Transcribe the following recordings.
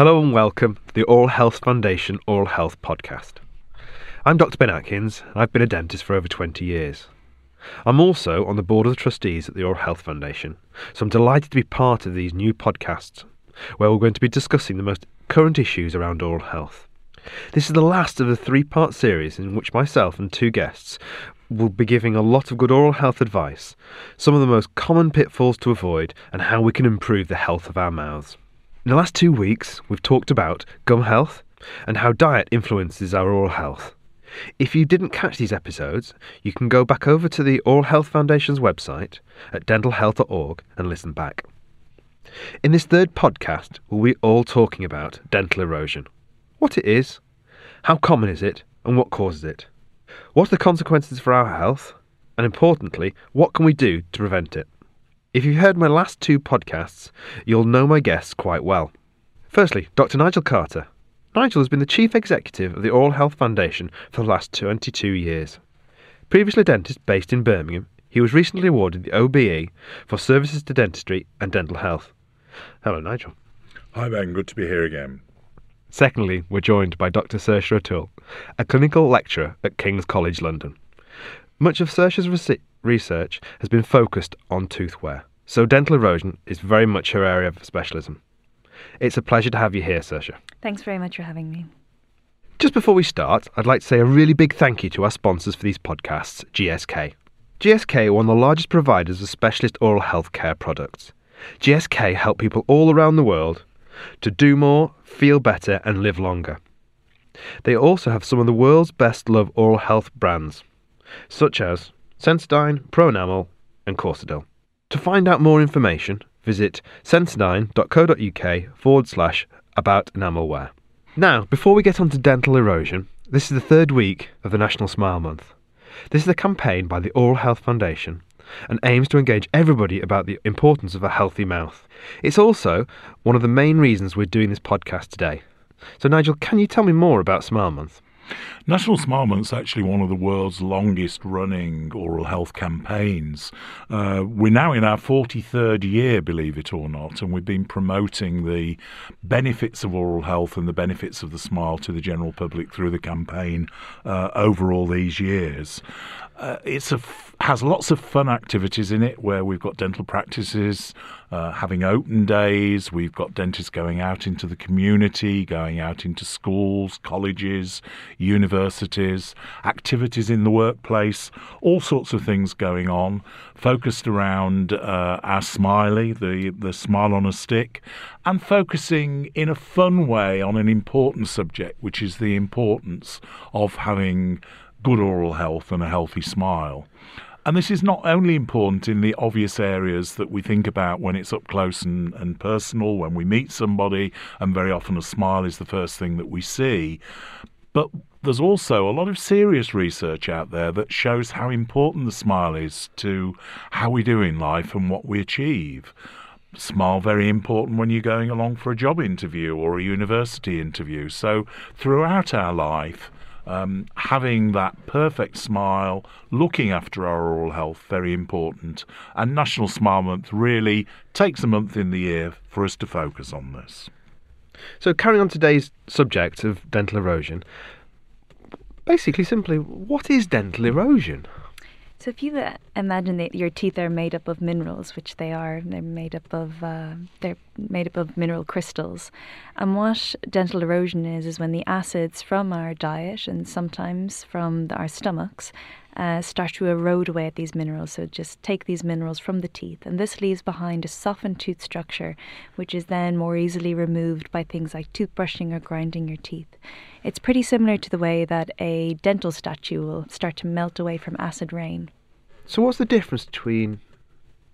Hello and welcome to the Oral Health Foundation Oral Health Podcast. I'm Dr. Ben Atkins, and I've been a dentist for over 20 years. I'm also on the board of the trustees at the Oral Health Foundation, so I'm delighted to be part of these new podcasts where we're going to be discussing the most current issues around oral health. This is the last of the three part series in which myself and two guests will be giving a lot of good oral health advice, some of the most common pitfalls to avoid, and how we can improve the health of our mouths. In the last two weeks, we've talked about gum health and how diet influences our oral health. If you didn't catch these episodes, you can go back over to the Oral Health Foundation's website at dentalhealth.org and listen back. In this third podcast, we'll be all talking about dental erosion what it is, how common is it, and what causes it. What are the consequences for our health? And importantly, what can we do to prevent it? If you've heard my last two podcasts, you'll know my guests quite well. Firstly, Dr. Nigel Carter. Nigel has been the Chief Executive of the Oral Health Foundation for the last 22 years. Previously a dentist based in Birmingham, he was recently awarded the OBE for services to dentistry and dental health. Hello, Nigel. Hi, Ben. Good to be here again. Secondly, we're joined by Dr. Saoirse O'Toole, a clinical lecturer at King's College London. Much of Saoirse's research has been focused on tooth wear, so dental erosion is very much her area of specialism. It's a pleasure to have you here, Saoirse. Thanks very much for having me. Just before we start, I'd like to say a really big thank you to our sponsors for these podcasts, GSK. GSK are one of the largest providers of specialist oral health care products. GSK help people all around the world to do more, feel better, and live longer. They also have some of the world's best loved oral health brands, such as Sensodyne, Pronamel, and Corsodyl. To find out more information, visit sensodyne.co.uk forward slash about enamelware. Now, before we get on to dental erosion, this is the third week of the National Smile Month. This is a campaign by the Oral Health Foundation and aims to engage everybody about the importance of a healthy mouth. It's also one of the main reasons we're doing this podcast today. So, Nigel, can you tell me more about Smile Month? National Smile Month is actually one of the world's longest running oral health campaigns. Uh, we're now in our 43rd year, believe it or not, and we've been promoting the benefits of oral health and the benefits of the smile to the general public through the campaign uh, over all these years. Uh, it's a f- has lots of fun activities in it where we've got dental practices uh, having open days. We've got dentists going out into the community, going out into schools, colleges, universities, activities in the workplace, all sorts of things going on, focused around uh, our smiley, the, the smile on a stick, and focusing in a fun way on an important subject, which is the importance of having good oral health and a healthy smile. And this is not only important in the obvious areas that we think about when it's up close and, and personal, when we meet somebody, and very often a smile is the first thing that we see, but there's also a lot of serious research out there that shows how important the smile is to how we do in life and what we achieve. Smile very important when you're going along for a job interview or a university interview. So throughout our life, um, having that perfect smile, looking after our oral health, very important. And National Smile Month really takes a month in the year for us to focus on this. So, carrying on today's subject of dental erosion, basically, simply, what is dental erosion? So if you uh, imagine that your teeth are made up of minerals, which they are, they're made up of uh, they're made up of mineral crystals, and what dental erosion is is when the acids from our diet and sometimes from our stomachs uh, start to erode away at these minerals. So just take these minerals from the teeth, and this leaves behind a softened tooth structure, which is then more easily removed by things like toothbrushing or grinding your teeth. It's pretty similar to the way that a dental statue will start to melt away from acid rain. So, what's the difference between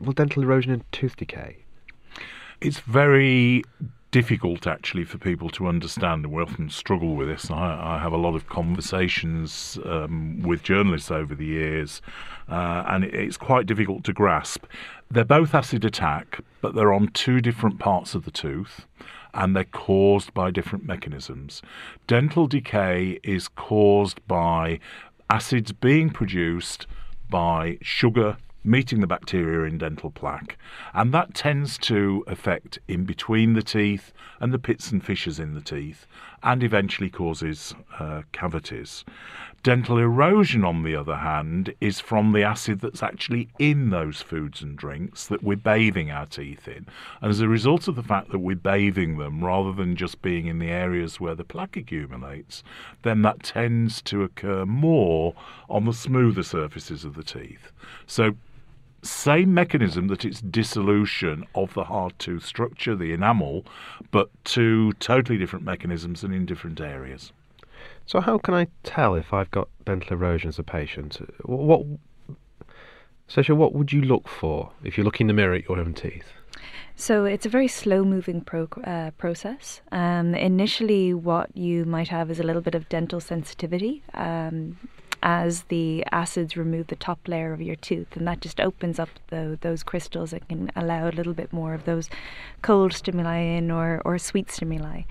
well, dental erosion and tooth decay? It's very difficult actually for people to understand, and we often struggle with this. I, I have a lot of conversations um, with journalists over the years, uh, and it, it's quite difficult to grasp. They're both acid attack, but they're on two different parts of the tooth and they're caused by different mechanisms. Dental decay is caused by acids being produced by sugar meeting the bacteria in dental plaque, and that tends to affect in between the teeth and the pits and fissures in the teeth, and eventually causes uh, cavities. Dental erosion, on the other hand, is from the acid that's actually in those foods and drinks that we're bathing our teeth in. And as a result of the fact that we're bathing them rather than just being in the areas where the plaque accumulates, then that tends to occur more on the smoother surfaces of the teeth. So same mechanism that it's dissolution of the hard tooth structure, the enamel, but two totally different mechanisms and in different areas. So how can I tell if I've got dental erosion as a patient? What, Saoirse, what would you look for if you look in the mirror at your own teeth? So it's a very slow-moving pro- uh, process. Um, initially, what you might have is a little bit of dental sensitivity. Um, as the acids remove the top layer of your tooth, and that just opens up the, those crystals and can allow a little bit more of those cold stimuli in or, or sweet stimuli.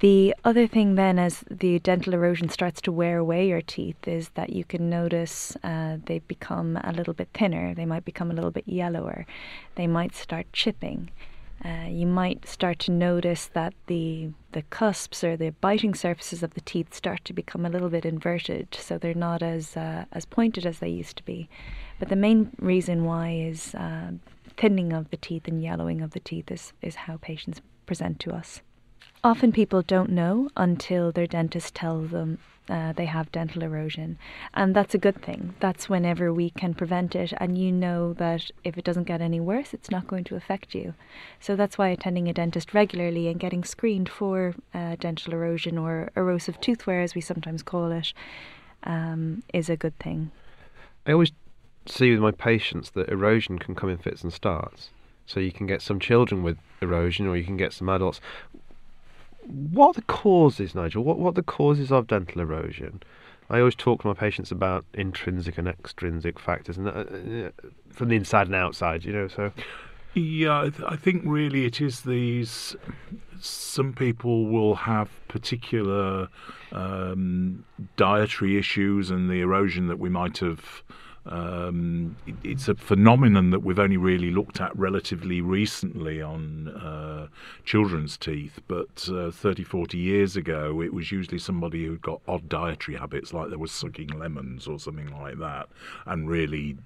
The other thing, then, as the dental erosion starts to wear away your teeth, is that you can notice uh, they become a little bit thinner. They might become a little bit yellower. They might start chipping. Uh, you might start to notice that the the cusps or the biting surfaces of the teeth start to become a little bit inverted, so they're not as uh, as pointed as they used to be. But the main reason why is uh, thinning of the teeth and yellowing of the teeth is, is how patients present to us. Often people don't know until their dentist tells them uh, they have dental erosion. And that's a good thing. That's whenever we can prevent it, and you know that if it doesn't get any worse, it's not going to affect you. So that's why attending a dentist regularly and getting screened for uh, dental erosion or erosive tooth wear, as we sometimes call it, um, is a good thing. I always see with my patients that erosion can come in fits and starts. So you can get some children with erosion, or you can get some adults what are the causes, Nigel? What what are the causes of dental erosion? I always talk to my patients about intrinsic and extrinsic factors, and uh, uh, from the inside and outside, you know. So, yeah, I, th- I think really it is these. Some people will have particular um, dietary issues, and the erosion that we might have um, it, it's a phenomenon that we've only really looked at relatively recently on uh, children's teeth, but uh, 30, 40 years ago, it was usually somebody who'd got odd dietary habits, like they were sucking lemons or something like that, and really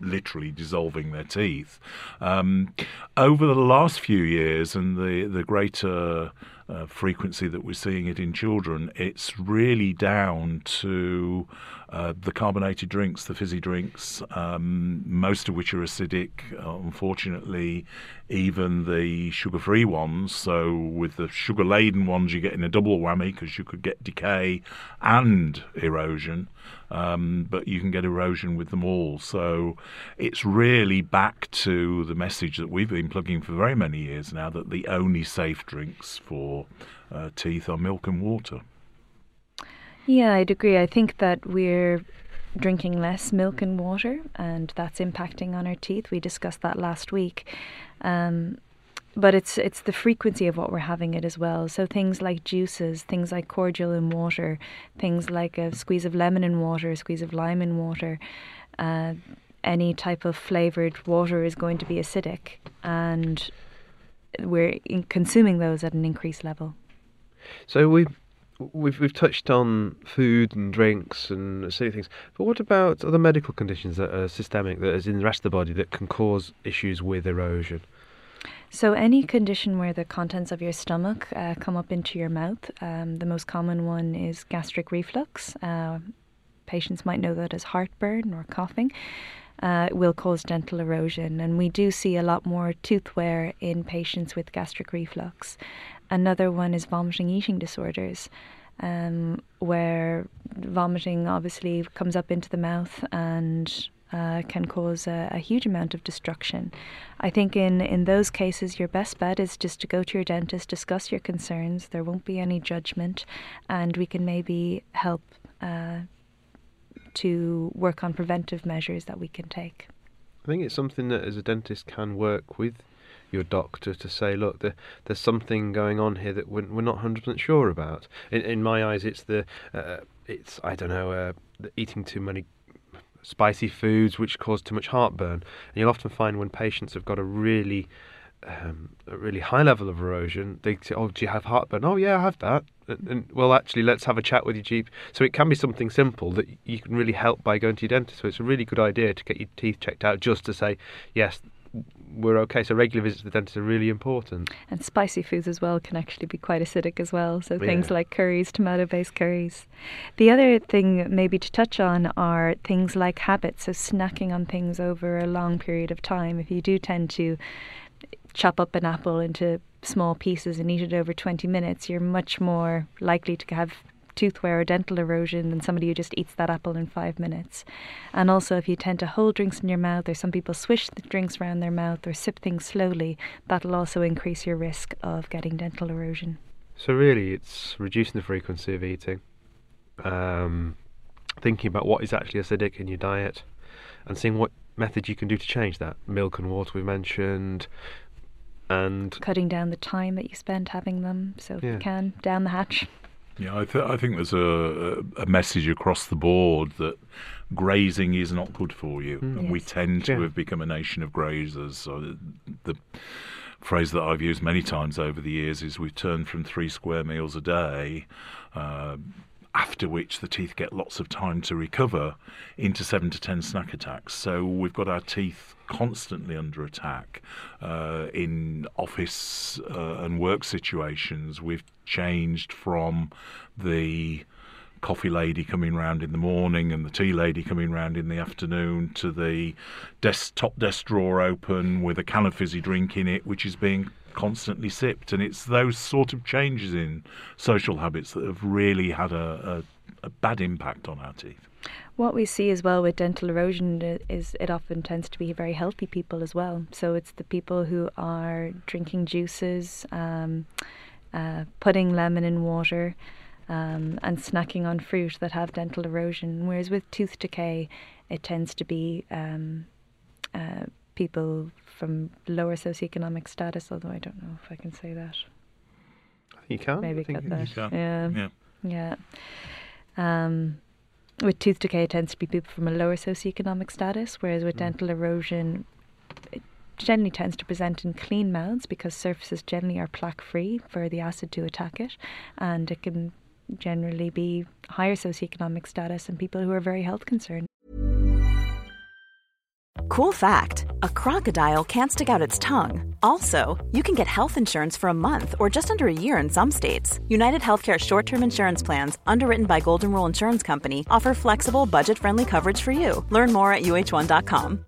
literally dissolving their teeth. Um, over the last few years, and the, the greater uh, frequency that we're seeing it in children, it's really down to uh, the carbonated drinks, the fizzy drinks, um, most of which are acidic. Uh, unfortunately, even the sugar free ones. So, with the sugar laden ones, you're getting a double whammy because you could get decay and erosion. Um, but you can get erosion with them all. So it's really back to the message that we've been plugging for very many years now that the only safe drinks for uh, teeth are milk and water. Yeah, I'd agree. I think that we're drinking less milk and water, and that's impacting on our teeth. We discussed that last week. Um, but it's it's the frequency of what we're having it as well. So things like juices, things like cordial in water, things like a squeeze of lemon in water, a squeeze of lime in water. Uh, any type of flavored water is going to be acidic, and we're consuming those at an increased level. So we we've we've touched on food and drinks and silly things, but what about other medical conditions that are systemic, that is in the rest of the body, that can cause issues with erosion? So, any condition where the contents of your stomach uh, come up into your mouth, um, the most common one is gastric reflux. Uh, patients might know that as heartburn or coughing. Uh, will cause dental erosion, and we do see a lot more tooth wear in patients with gastric reflux. Another one is vomiting eating disorders, um, where vomiting obviously comes up into the mouth and uh, can cause a, a, huge amount of destruction. I think in, in those cases, your best bet is just to go to your dentist, discuss your concerns. There won't be any judgment, and we can maybe help uh, to work on preventive measures that we can take. I think it's something that as a dentist can work with your doctor to say, look, there, there's something going on here that we're, we're not 100% sure about. In, in my eyes, it's the, uh, it's I don't know, uh, eating too many spicy foods which cause too much heartburn. And you'll often find when patients have got a really um, a really high level of erosion, they say, "Oh, do you have heartburn?" "Oh, yeah, I have that." And, and, well, actually, let's have a chat with your GP. So it can be something simple that you can really help by going to your dentist. So it's a really good idea to get your teeth checked out, just to say, "Yes, we're okay. So regular visits to the dentist are really important. And spicy foods as well can actually be quite acidic as well. So things yeah. like curries, tomato-based curries. The other thing maybe to touch on are things like habits. So snacking on things over a long period of time. If you do tend to chop up an apple into small pieces and eat it over 20 minutes, you're much more likely to have tooth wear or dental erosion than somebody who just eats that apple in five minutes. And also, if you tend to hold drinks in your mouth, or some people swish the drinks around their mouth or sip things slowly, that'll also increase your risk of getting dental erosion. So, really, it's reducing the frequency of eating, um, thinking about what is actually acidic in your diet, and seeing what methods you can do to change that. Milk and water, we've mentioned, and cutting down the time that you spend having them. So, yeah. if you can, down the hatch. Yeah, I, th- I think there's a, a message across the board that grazing is not good for you, mm, and yes. we tend to yeah. have become a nation of grazers. So the, the phrase that I've used many times over the years is we've turned from three square meals a day. Uh, after which the teeth get lots of time to recover into seven to ten snack attacks. So we've got our teeth constantly under attack uh, in office uh, and work situations. We've changed from the coffee lady coming round in the morning and the tea lady coming round in the afternoon to the desk, top desk drawer open with a can of fizzy drink in it, which is being constantly sipped. And it's those sort of changes in social habits that have really had a, a, a bad impact on our teeth. What we see as well with dental erosion is it often tends to be very healthy people as well. So it's the people who are drinking juices, um, uh, putting lemon in water, um, and snacking on fruit that have dental erosion. Whereas with tooth decay, it tends to be um, uh, people from lower socioeconomic status. Although I don't know if I can say that. You can maybe cut that. Yeah, yeah, yeah. Um, with tooth decay, it tends to be people from a lower socioeconomic status, whereas with mm. dental erosion, it generally tends to present in clean mouths because surfaces generally are plaque free for the acid to attack it, and it can generally be higher socioeconomic status and people who are very health concerned. Cool fact a crocodile can't stick out its tongue. Also, you can get health insurance for a month or just under a year in some states. United Healthcare short term insurance plans, underwritten by Golden Rule Insurance Company, offer flexible, budget friendly coverage for you. Learn more at uh1.com.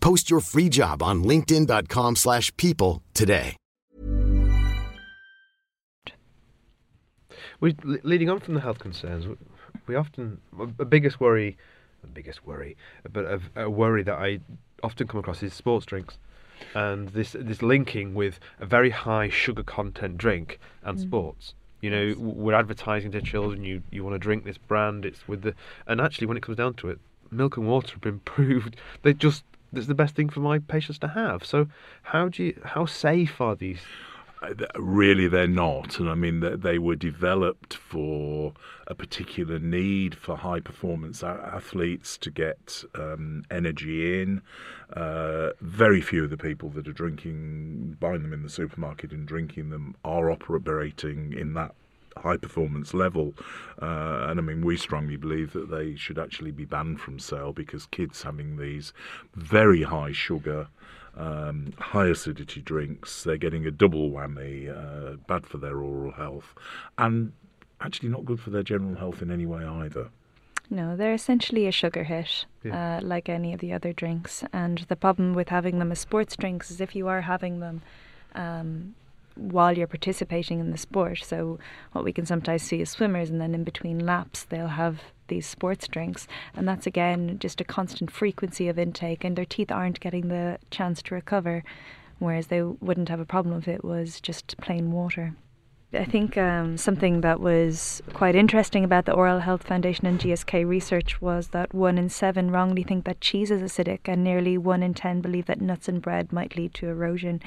Post your free job on linkedin.com/people slash people today. We, leading on from the health concerns, we, we often a biggest worry, the biggest worry, but a, a worry that I often come across is sports drinks, and this this linking with a very high sugar content drink and mm. sports. You know, we're advertising to children. You you want to drink this brand. It's with the and actually, when it comes down to it, milk and water have been proved. They just it's the best thing for my patients to have. So, how do you how safe are these? Uh, Really, they're not. And I mean, they were developed for a particular need for high performance athletes to get um, energy in. Uh, very few of the people that are drinking, buying them in the supermarket and drinking them are operating in that high performance level. Uh, and I mean, we strongly believe that they should actually be banned from sale because kids having these very high sugar, um, high acidity drinks, they're getting a double whammy, uh, bad for their oral health, and actually not good for their general health in any way either. No, they're essentially a sugar hit, uh, like any of the other drinks. And the problem with having them as sports drinks is if you are having them um, while you're participating in the sport. So, what we can sometimes see is swimmers, and then in between laps, they'll have these sports drinks. And that's again just a constant frequency of intake, and their teeth aren't getting the chance to recover, whereas they wouldn't have a problem if it was just plain water. I think um, something that was quite interesting about the Oral Health Foundation and GSK research was that one in seven wrongly think that cheese is acidic, and nearly one in ten believe that nuts and bread might lead to erosion.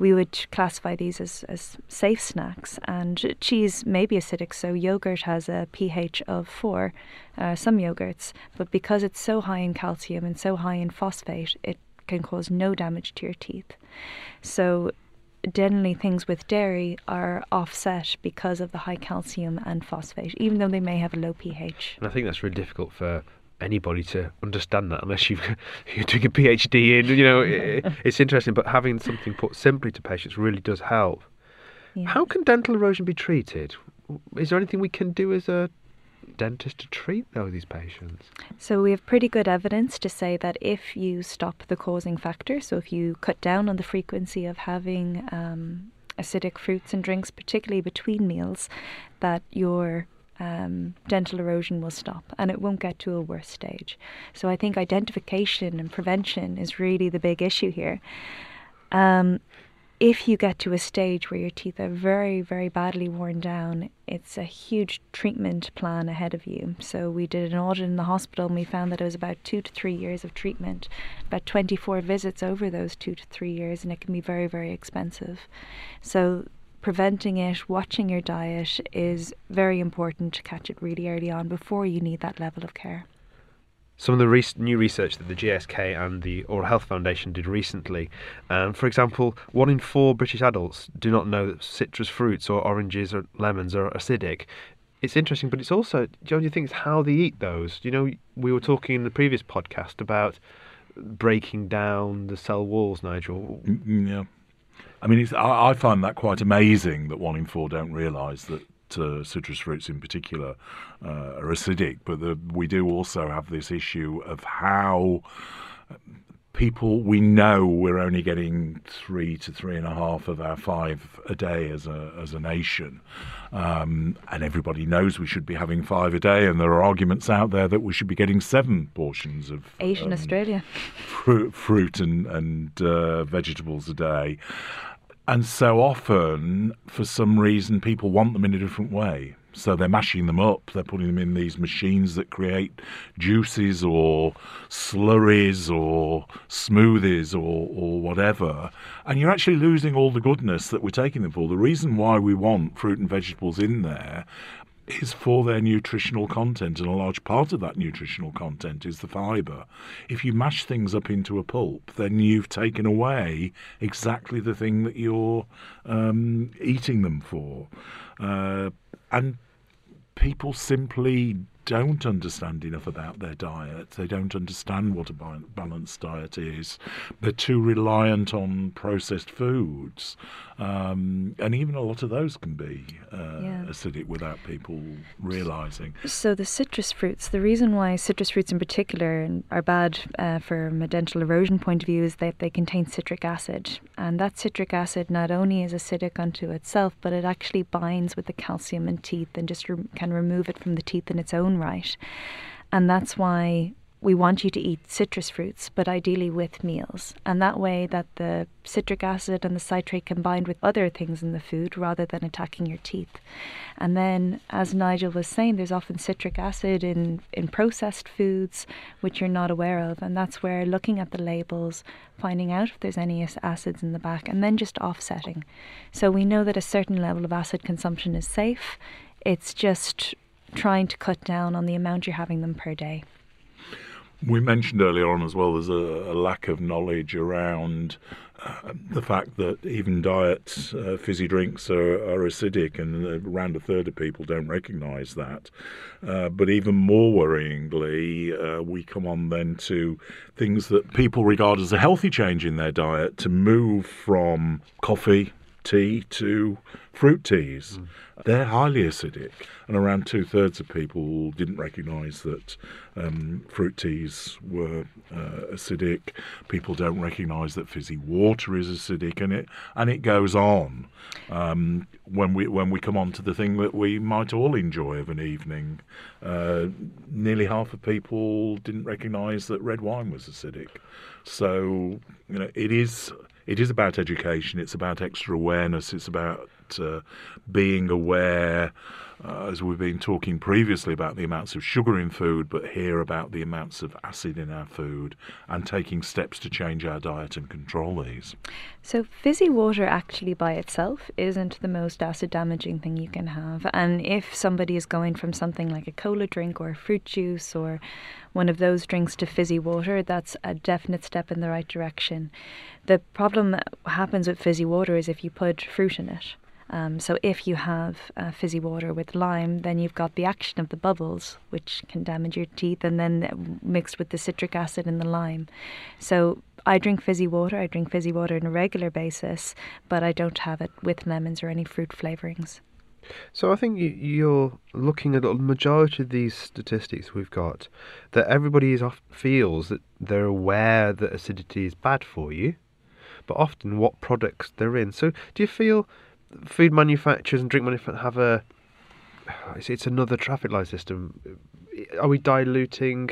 We would classify these as, as safe snacks, and cheese may be acidic, so yogurt has a pH of four, uh, some yogurts, but because it's so high in calcium and so high in phosphate, it can cause no damage to your teeth. So generally things with dairy are offset because of the high calcium and phosphate, even though they may have a low pH. And I think that's really difficult for anybody to understand that unless you've, you're doing a PhD in. You know, it, it's interesting, but having something put simply to patients really does help. Yeah. How can dental erosion be treated? Is there anything we can do as a dentist to treat though these patients? So we have pretty good evidence to say that if you stop the causing factor, so if you cut down on the frequency of having um, acidic fruits and drinks, particularly between meals, that your um, dental erosion will stop and it won't get to a worse stage. So I think identification and prevention is really the big issue here. Um, if you get to a stage where your teeth are very, very badly worn down, it's a huge treatment plan ahead of you. So, we did an audit in the hospital and we found that it was about two to three years of treatment, about 24 visits over those two to three years, and it can be very, very expensive. So, preventing it, watching your diet is very important to catch it really early on before you need that level of care. Some of the new research that the GSK and the Oral Health Foundation did recently, um, for example, one in four British adults do not know that citrus fruits or oranges or lemons are acidic. It's interesting, but it's also, John, you think it's how they eat those? You know, we were talking in the previous podcast about breaking down the cell walls, Nigel. Mm, Yeah. I mean, I, I find that quite amazing that one in four don't realise that uh, citrus fruits in particular uh, are acidic. But the, we do also have this issue of how people we know we're only getting three to three and a half of our five a day as a as a nation, um, and everybody knows we should be having five a day. And there are arguments out there that we should be getting seven portions of Asian um, Australia. fruit, fruit and and uh, vegetables a day. And so often, for some reason, people want them in a different way. So they're mashing them up. They're putting them in these machines that create juices or slurries or smoothies or, or whatever. And you're actually losing all the goodness that we're taking them for. The reason why we want fruit and vegetables in there is for their nutritional content, and a large part of that nutritional content is the fibre. If you mash things up into a pulp, then you've taken away exactly the thing that you're um, eating them for. Uh, and people simply don't understand enough about their diet. They don't understand what a balanced diet is. They're too reliant on processed foods. Um, and even a lot of those can be uh, yeah. acidic without people realizing. So, the citrus fruits, the reason why citrus fruits in particular are bad uh, from a dental erosion point of view is that they contain citric acid. And that citric acid not only is acidic unto itself, but it actually binds with the calcium in teeth and just re- can remove it from the teeth in its own right. And that's why we want you to eat citrus fruits, but ideally with meals. And that way that the citric acid and the citrate combined with other things in the food rather than attacking your teeth. And then as Nigel was saying, there's often citric acid in, in processed foods which you're not aware of. And that's where looking at the labels, finding out if there's any acids in the back, and then just offsetting. So we know that a certain level of acid consumption is safe. It's just trying to cut down on the amount you're having them per day. We mentioned earlier on as well, there's a, a lack of knowledge around uh, the fact that even diet uh, fizzy drinks are, are, acidic, and around a third of people don't recognise that. Uh, but even more worryingly, uh, we come on then to things that people regard as a healthy change in their diet to move from coffee, tea to fruit teas. Mm. They're highly acidic, and around two thirds of people didn't recognise that um, fruit teas were uh, acidic. People don't recognise that fizzy water is acidic, and it and it goes on. Um, when we when we come on to the thing that we might all enjoy of an evening, uh, nearly half of people didn't recognise that red wine was acidic. So you know it is it is about education. It's about extra awareness. It's about uh, being aware, uh, as we've been talking previously about the amounts of sugar in food, but here about the amounts of acid in our food and taking steps to change our diet and control these. So, fizzy water actually by itself isn't the most acid damaging thing you can have. And if somebody is going from something like a cola drink or a fruit juice or one of those drinks to fizzy water, that's a definite step in the right direction. The problem that happens with fizzy water is if you put fruit in it. Um, so if you have uh, fizzy water with lime, then you've got the action of the bubbles, which can damage your teeth, and then mixed with the citric acid in the lime. So I drink fizzy water. I drink fizzy water on a regular basis, but I don't have it with lemons or any fruit flavorings. So I think you're looking at the majority of these statistics we've got that everybody is off, feels that they're aware that acidity is bad for you, but often what products they're in. So do you feel food manufacturers and drink manufacturers have a it's, another traffic light system. Are we diluting?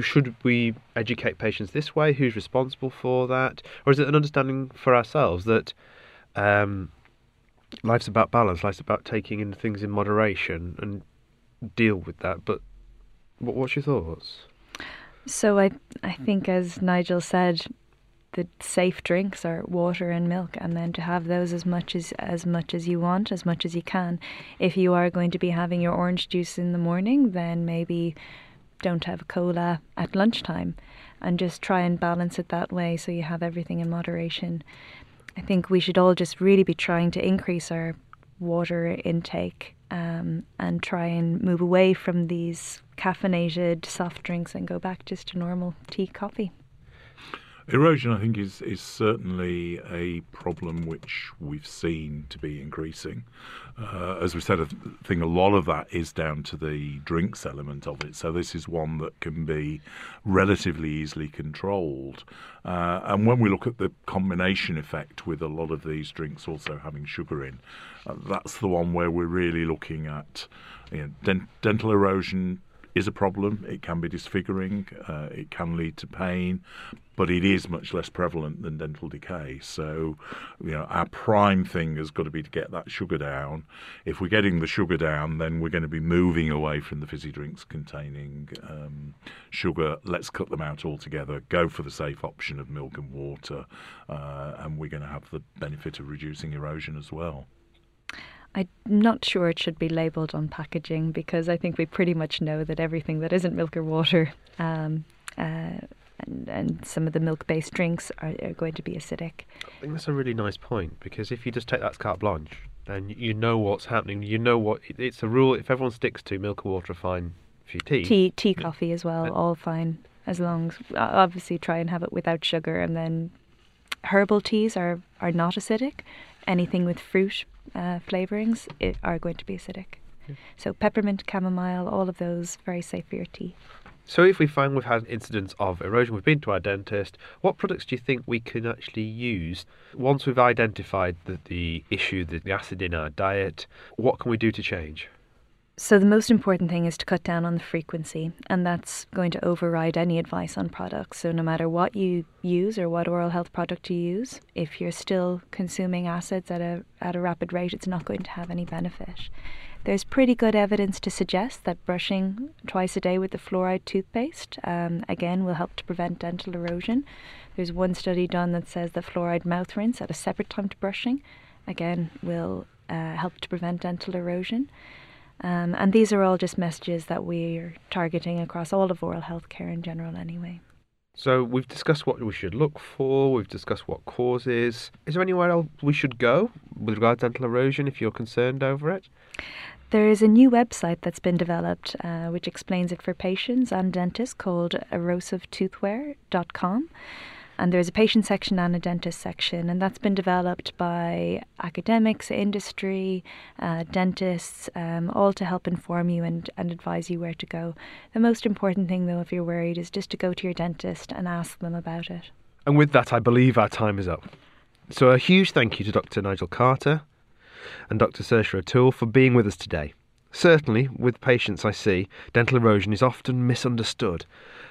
Should we educate patients this way? Who's responsible for that? Or is it an understanding for ourselves that um, life's about balance, life's about taking in things in moderation and deal with that? But what, what's your thoughts? So I I think as Nigel said, the safe drinks are water and milk and then to have those as much as as much as you want as much as you can. If you are going to be having your orange juice in the morning then maybe don't have a cola at lunchtime and just try and balance it that way so you have everything in moderation. I think we should all just really be trying to increase our water intake um, and try and move away from these caffeinated soft drinks and go back just to normal tea coffee Erosion, I think, is is certainly a problem which we've seen to be increasing. Uh, as we said, I think a lot of that is down to the drinks element of it. So this is one that can be relatively easily controlled. Uh, and when we look at the combination effect with a lot of these drinks also having sugar in, uh, that's the one where we're really looking at you know, dent- dental erosion is a problem. It can be disfiguring. Uh, it can lead to pain, but it is much less prevalent than dental decay. So, you know, our prime thing has got to be to get that sugar down. If we're getting the sugar down, then we're going to be moving away from the fizzy drinks containing um, sugar. Let's cut them out altogether. Go for the safe option of milk and water, uh, and we're going to have the benefit of reducing erosion as well. I'm not sure it should be labelled on packaging because I think we pretty much know that everything that isn't milk or water um, uh, and, and some of the milk based drinks are, are going to be acidic. I think that's a really nice point because if you just take that carte blanche, then you know what's happening. You know what it's a rule. If everyone sticks to milk or water, fine. For your tea, Tea, tea, coffee as well, all fine as long as obviously try and have it without sugar. And then herbal teas are, are not acidic. Anything with fruit uh, flavorings i are going to be acidic. So peppermint, chamomile, all of those very safe for your tea. So if we find we've had incidents of erosion, we've been to our dentist, what products do you think we can actually use once we've identified the, the issue, the, the acid in our diet? What can we do to change? So, the most important thing is to cut down on the frequency, and that's going to override any advice on products. So, no matter what you use or what oral health product you use, if you're still consuming acids at a, at a rapid rate, it's not going to have any benefit. There's pretty good evidence to suggest that brushing twice a day with the fluoride toothpaste, um, again, will help to prevent dental erosion. There's one study done that says that fluoride mouth rinse at a separate time to brushing, again, will uh, help to prevent dental erosion. Um, and these are all just messages that we're targeting across all of oral health care in general, anyway. So we've discussed what we should look for, we've discussed what causes. Is there anywhere else we should go with regard to dental erosion if you're concerned over it? There is a new website that's been developed uh, which explains it for patients and dentists called erosivetoothwear.com and there's a patient section and a dentist section, and that's been developed by academics, industry, uh, dentists, um, all to help inform you and, and advise you where to go. The most important thing, though, if you're worried, is just to go to your dentist and ask them about it. And with that, I believe our time is up. So, a huge thank you to Dr. Nigel Carter and Dr. Saoirse O'Toole for being with us today. Certainly, with patients I see, dental erosion is often misunderstood,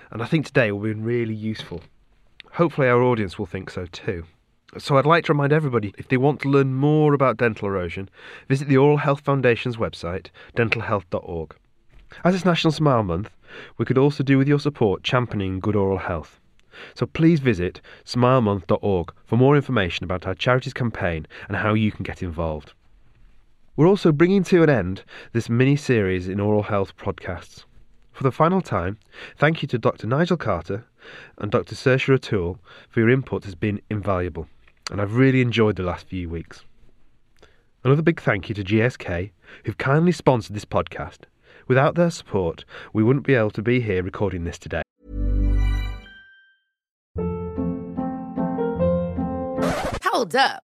and I think today will be really useful. Hopefully, our audience will think so too. So, I'd like to remind everybody if they want to learn more about dental erosion, visit the Oral Health Foundation's website, dentalhealth.org. As it's National Smile Month, we could also do with your support championing good oral health. So please visit smilemonth.org for more information about our charities campaign and how you can get involved. We're also bringing to an end this mini series in oral health podcasts. For the final time, thank you to Dr. Nigel Carter and Dr. Saoirse O'Toole for your input has been invaluable, and I've really enjoyed the last few weeks. Another big thank you to GSK, who've kindly sponsored this podcast. Without their support, we wouldn't be able to be here recording this today. Hold up.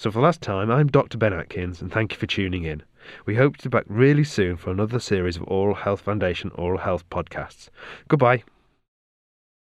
So, for the last time, I'm Dr. Ben Atkins, and thank you for tuning in. We hope to be back really soon for another series of Oral Health Foundation Oral Health podcasts. Goodbye.